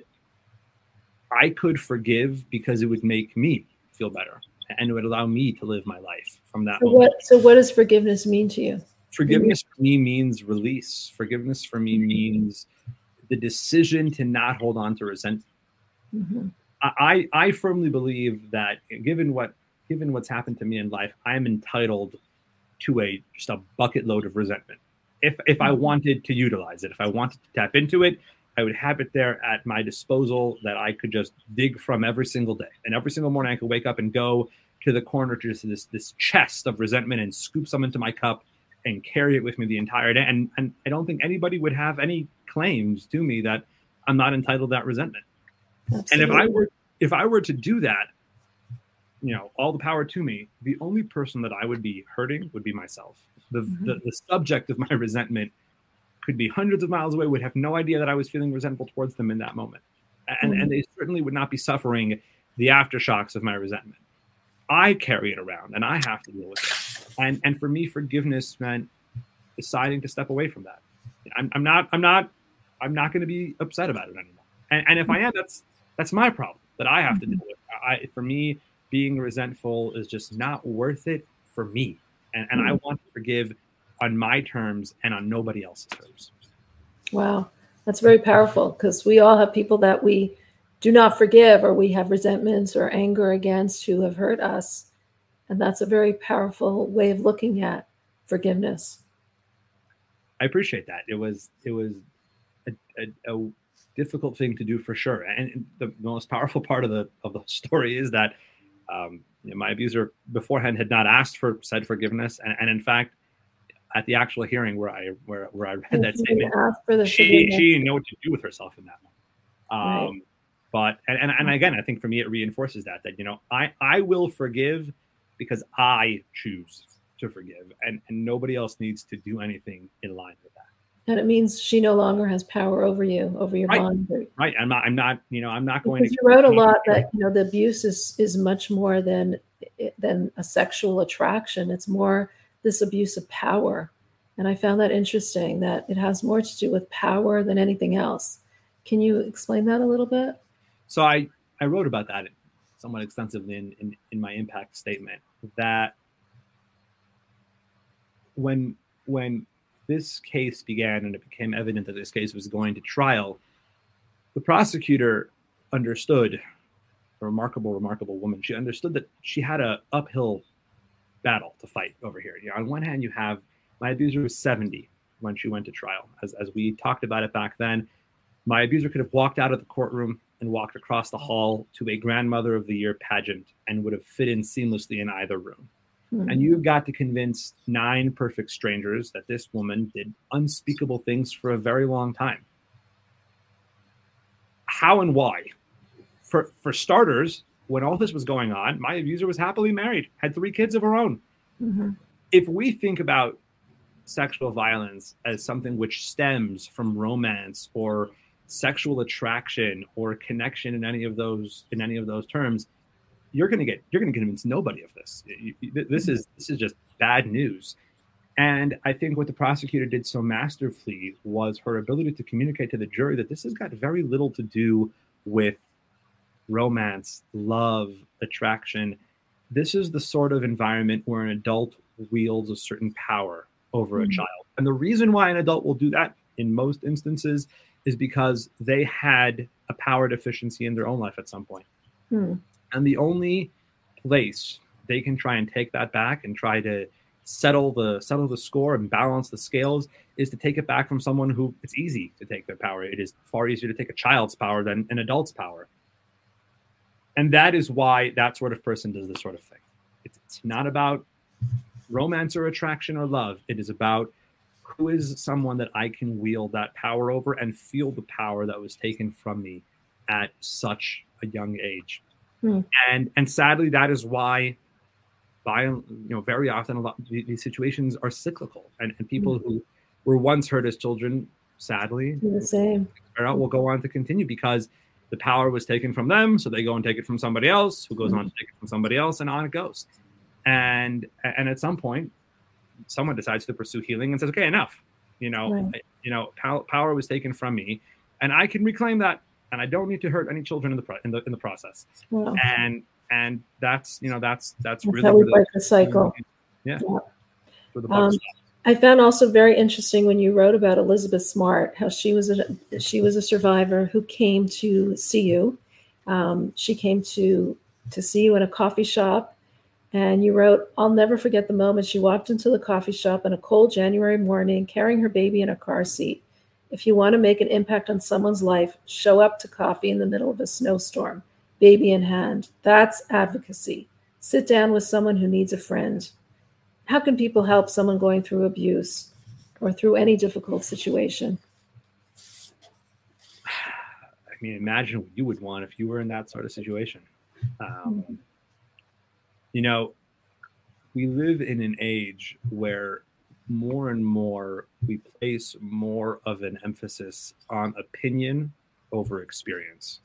I could forgive because it would make me feel better and it would allow me to live my life from that so. What, so what does forgiveness mean to you? Forgiveness for me means release. Forgiveness for me means the decision to not hold on to resentment. Mm-hmm. I, I firmly believe that given what given what's happened to me in life, I am entitled to a just a bucket load of resentment. If if I mm-hmm. wanted to utilize it, if I wanted to tap into it, I would have it there at my disposal that I could just dig from every single day. And every single morning I could wake up and go to the corner to just this this chest of resentment and scoop some into my cup and carry it with me the entire day. And and I don't think anybody would have any claims to me that I'm not entitled to that resentment. Absolutely. And if I were if I were to do that, you know, all the power to me, the only person that I would be hurting would be myself. The, mm-hmm. the, the subject of my *laughs* resentment could be hundreds of miles away, would have no idea that I was feeling resentful towards them in that moment. And, mm-hmm. and they certainly would not be suffering the aftershocks of my resentment. I carry it around and I have to deal with it. And and for me, forgiveness meant deciding to step away from that. I'm, I'm not I'm not I'm not going to be upset about it anymore. And, and if I am, that's that's my problem that I have to deal with. I, for me, being resentful is just not worth it for me. And, and I hmm. want to forgive on my terms and on nobody else's terms. Wow. That's very powerful because we all have people that we do not forgive or we have resentments or anger against who have hurt us. And that's a very powerful way of looking at forgiveness. I appreciate that. It was it was a, a, a difficult thing to do for sure. And the most powerful part of the of the *laughs* story is that um, you know, my abuser beforehand had not asked for said forgiveness, and, and in fact, at the actual hearing where I where, where I read that statement, she she didn't know what to do with herself in that moment. Um, right. But and, and and mm. again, I think for me it reinforces that that you know I I will forgive because I choose to forgive, and and nobody else needs to do anything in line with that. And it means she no longer has power over you, over your right. bond. Right. I'm not. I'm not. You know. I'm not going because to. You wrote a lot that you know the abuse is is much more than than a sexual attraction. It's more this abuse of power, and I found that interesting. That it has more to do with power than anything else. Can you explain that a little bit? So I I wrote about that somewhat extensively in in, in my impact statement that when when this case began and it became evident that this case was going to trial, the prosecutor understood a remarkable, remarkable woman. She understood that she had a uphill battle to fight over here. You know, on one hand, you have my abuser was 70 when she went to trial. As, as we talked about it back then, my abuser could have walked out of the courtroom and walked across the hall to a grandmother of the year pageant and would have fit in seamlessly in either room. Mm-hmm. And you've got to convince nine perfect strangers that this woman did unspeakable things for a very long time. How and why? For for starters, when all this was going on, my abuser was happily married, had three kids of her own. Mm-hmm. If we think about sexual violence as something which stems from romance or sexual attraction or connection in any of those in any of those terms, you're going to get you're going to convince nobody of this. This is this is just bad news. And I think what the prosecutor did so masterfully was her ability to communicate to the jury that this has got very little to do with romance, love, attraction. This is the sort of environment where an adult wields a certain power over mm-hmm. a child. And the reason why an adult will do that in most instances is because they had a power deficiency in their own life at some point. Hmm. And the only place they can try and take that back and try to settle the settle the score and balance the scales is to take it back from someone who it's easy to take their power. It is far easier to take a child's power than an adult's power. And that is why that sort of person does this sort of thing. It's, it's not about romance or attraction or love. It is about who is someone that I can wield that power over and feel the power that was taken from me at such a young age. Hmm. And and sadly, that is why, by you know, very often a lot these situations are cyclical, and, and people who were once hurt as children, sadly, the same. will go on to continue because the power was taken from them, so they go and take it from somebody else, who goes on to take it from somebody else, and on it goes. And and at some point, someone decides to pursue healing and says, "Okay, enough." You know, Right. you know, pow- power was taken from me, and I can reclaim that, and I don't need to hurt any children in the pro- in the in the process. Wow. And and that's you know that's that's That's really how we the- break the cycle. Yeah. Yeah. Um. I found also very interesting when you wrote about Elizabeth Smart, how she was a she was a survivor who came to see you. Um, she came to to see you in a coffee shop, and you wrote, "I'll never forget the moment she walked into the coffee shop on a cold January morning, carrying her baby in a car seat. If you want to make an impact on someone's life, show up to coffee in the middle of a snowstorm, baby in hand. That's advocacy. Sit down with someone who needs a friend." How can people help someone going through abuse or through any difficult situation? I mean, imagine what you would want if you were in that sort of situation. Um, you know, we live in an age where more and more we place more of an emphasis on opinion over experience.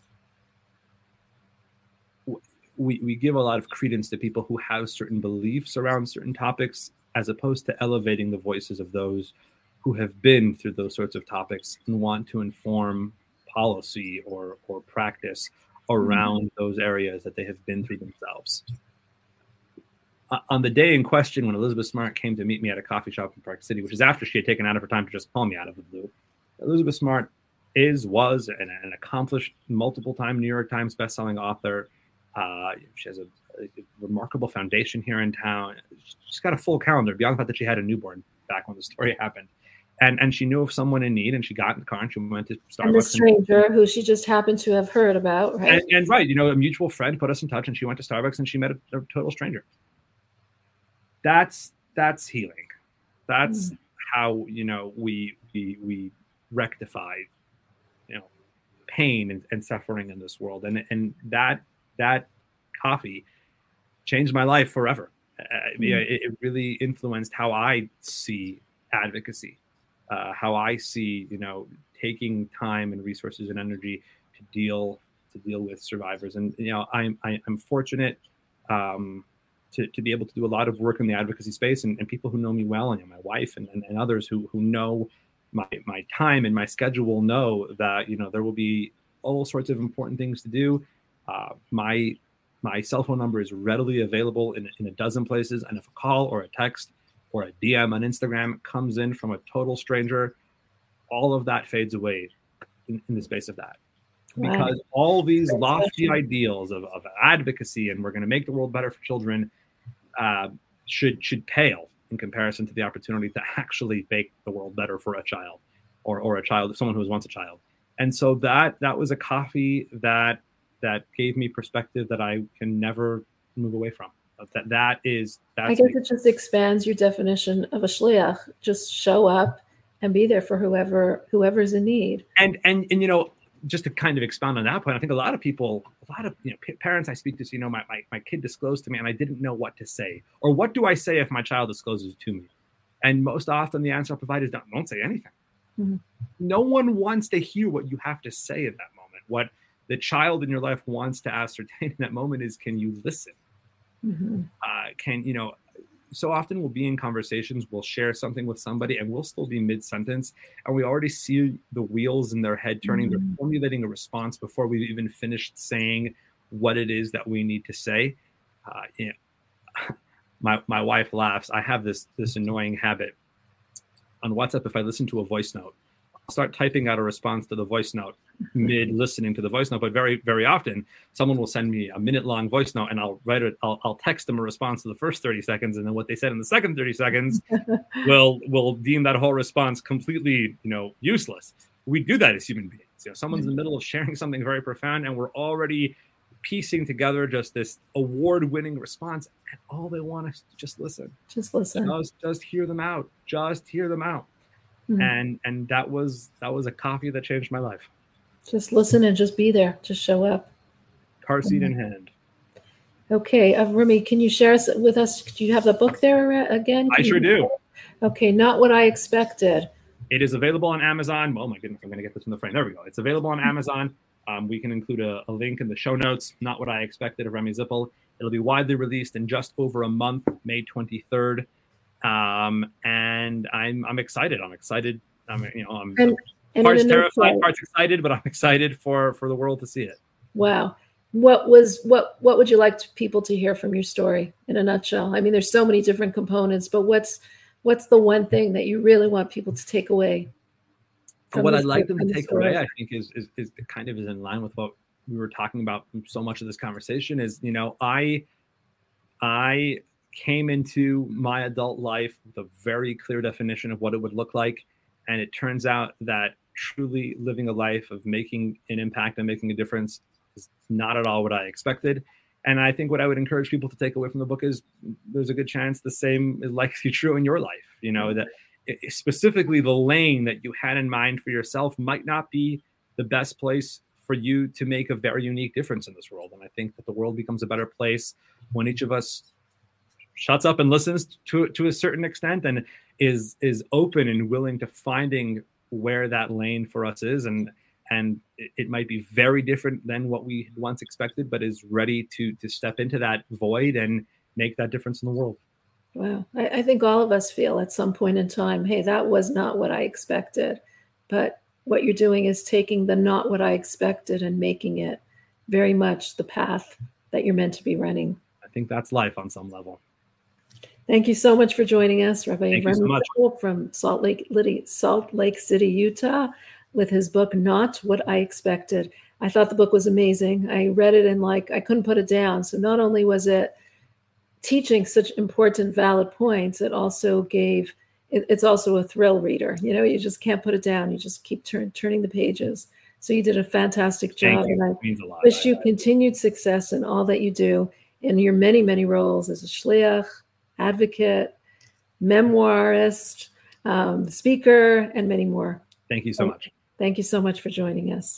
We, we give a lot of credence to people who have certain beliefs around certain topics as opposed to elevating the voices of those who have been through those sorts of topics and want to inform policy or, or practice around those areas that they have been through themselves. Uh, on the day in question, when Elizabeth Smart came to meet me at a coffee shop in Park City, which is after she had taken out of her time to just call me out of the blue, Elizabeth Smart is, was, an, an accomplished multiple time New York Times bestselling author. Uh, she has a, a remarkable foundation here in town. She's got a full calendar beyond the fact that she had a newborn back when the story *laughs* happened. And, and she knew of someone in need and she got in the car and she went to Starbucks. And the and- stranger who she just happened to have heard about, right? and, and right, you know, a mutual friend put us in touch, and she went to Starbucks and she met a, a total stranger. That's that's healing. That's how you know we we we rectify, you know, pain and, and suffering in this world, and and that that coffee changed my life forever. Uh, yeah, it, it really influenced how I see advocacy, uh, how I see you know taking time and resources and energy to deal to deal with survivors. And you know, I'm I, I'm fortunate um, to, to be able to do a lot of work in the advocacy space, and, and people who know me well, and my wife and, and, and others who who know my my time and my schedule know that you know there will be all sorts of important things to do. Uh, my my cell phone number is readily available in, in a dozen places, and if a call or a text or a DM on Instagram comes in from a total stranger, all of that fades away in, in the space of that. Right. because all these lofty ideals of, of advocacy and we're going to make the world better for children uh, should should pale in comparison to the opportunity to actually make the world better for a child or, or a child someone who was once a child. And so that that was a coffee that that gave me perspective that i can never move away from that that is that's I guess it just expands your definition of a shliach. Just show up and be there for whoever whoever's in need. and and and you know just to kind of expound on that point i think a lot of people a lot of you know pa- parents i speak to you know my, my, my kid disclosed to me and i didn't know what to say or what do i say if my child discloses to me and most often the answer i provide is don't, don't say anything Mhm. no one wants to hear what you have to say in that moment what the child in your life wants to ascertain in that moment is can you listen? Mhm. uh, can you know so often we'll be in conversations we'll share something with somebody and we'll still be mid-sentence and we already see the wheels in their head turning they're Mhm. formulating a response before we've even finished saying what it is that we need to say. Uh, you *laughs* know, my, my wife laughs. I have this this annoying habit. On whatsapp if i listen to a voice note start typing out a response to the voice note mid listening to the voice note. But very, very often, someone will send me a minute long voice note, and I'll write it. I'll, I'll text them a response to the first thirty seconds, and then what they said in the second thirty seconds *laughs* will will deem that whole response completely, you know, useless. We do that as human beings. You know, someone's in the mm-hmm. middle of sharing something very profound, and we're already piecing together just this award-winning response, and all they want is to just listen. Just listen. Just, just hear them out. Just hear them out. Mm-hmm. And and that was that was a coffee that changed my life. Just listen and just be there. Just show up. Car seat mm-hmm. in hand. Okay, uh, Remy, can you share us, with us? Do you have the book there again? Can I sure do. Okay, not what I expected. It is available on Amazon. Oh my goodness, I'm going to get this in the frame. There we go. It's available on Amazon. Um, we can include a, a, link in the show notes. Not what I expected Avremi Zippel. It'll be widely released in just over a month, May 23rd. Um, and I'm I'm excited. I'm excited. I'm you know I'm and, and parts terrified, parts excited, but I'm *laughs* excited for for the world to see it. Wow. What was what what would you like to, people to hear from your story in a nutshell? I mean, there's so many different components, but what's what's the one thing that you really want people to take away? What I'd like them to take story? away, I think, is, is is kind of is in line with what we were talking about so much of this conversation. Is you know, I I came into my adult life with a very clear definition of what it would look like, and it turns out that truly living a life of making an impact and making a difference is not at all what I expected and I think what I would encourage people to take away from the book is there's a good chance the same is likely *laughs* true in your life. You know, that specifically the lane that you had in mind for yourself might not be the best place for you to make a very unique difference in this world. And I think that the world becomes a better place when each of us shuts up and listens to to a certain extent and is is open and willing to finding where that lane for us is and and it, might be very different than what we once expected, but is ready to to step into that void and make that difference in the world. Wow, I, I think all of us feel at some point in time, hey, that was not what I expected, but what you're doing is taking the not what I expected and making it very much the path that you're meant to be running. I think that's life on some level. Thank you so much for joining us, Rabbi Thank Remy so from Salt Lake, Salt Lake City, Utah with his book, Not What I Expected. I thought the book was amazing. I read it and like I couldn't put it down. So not only was it teaching such important, valid points, it also gave it, it's also a thrill reader. You know, you just can't put it down. You just keep turn, turning the pages. So you did a fantastic job, and I wish you continued success in all that you do in your many, many roles as a shliach, advocate, memoirist, um, speaker, and many more. Thank you so much. Thank you so much for joining us.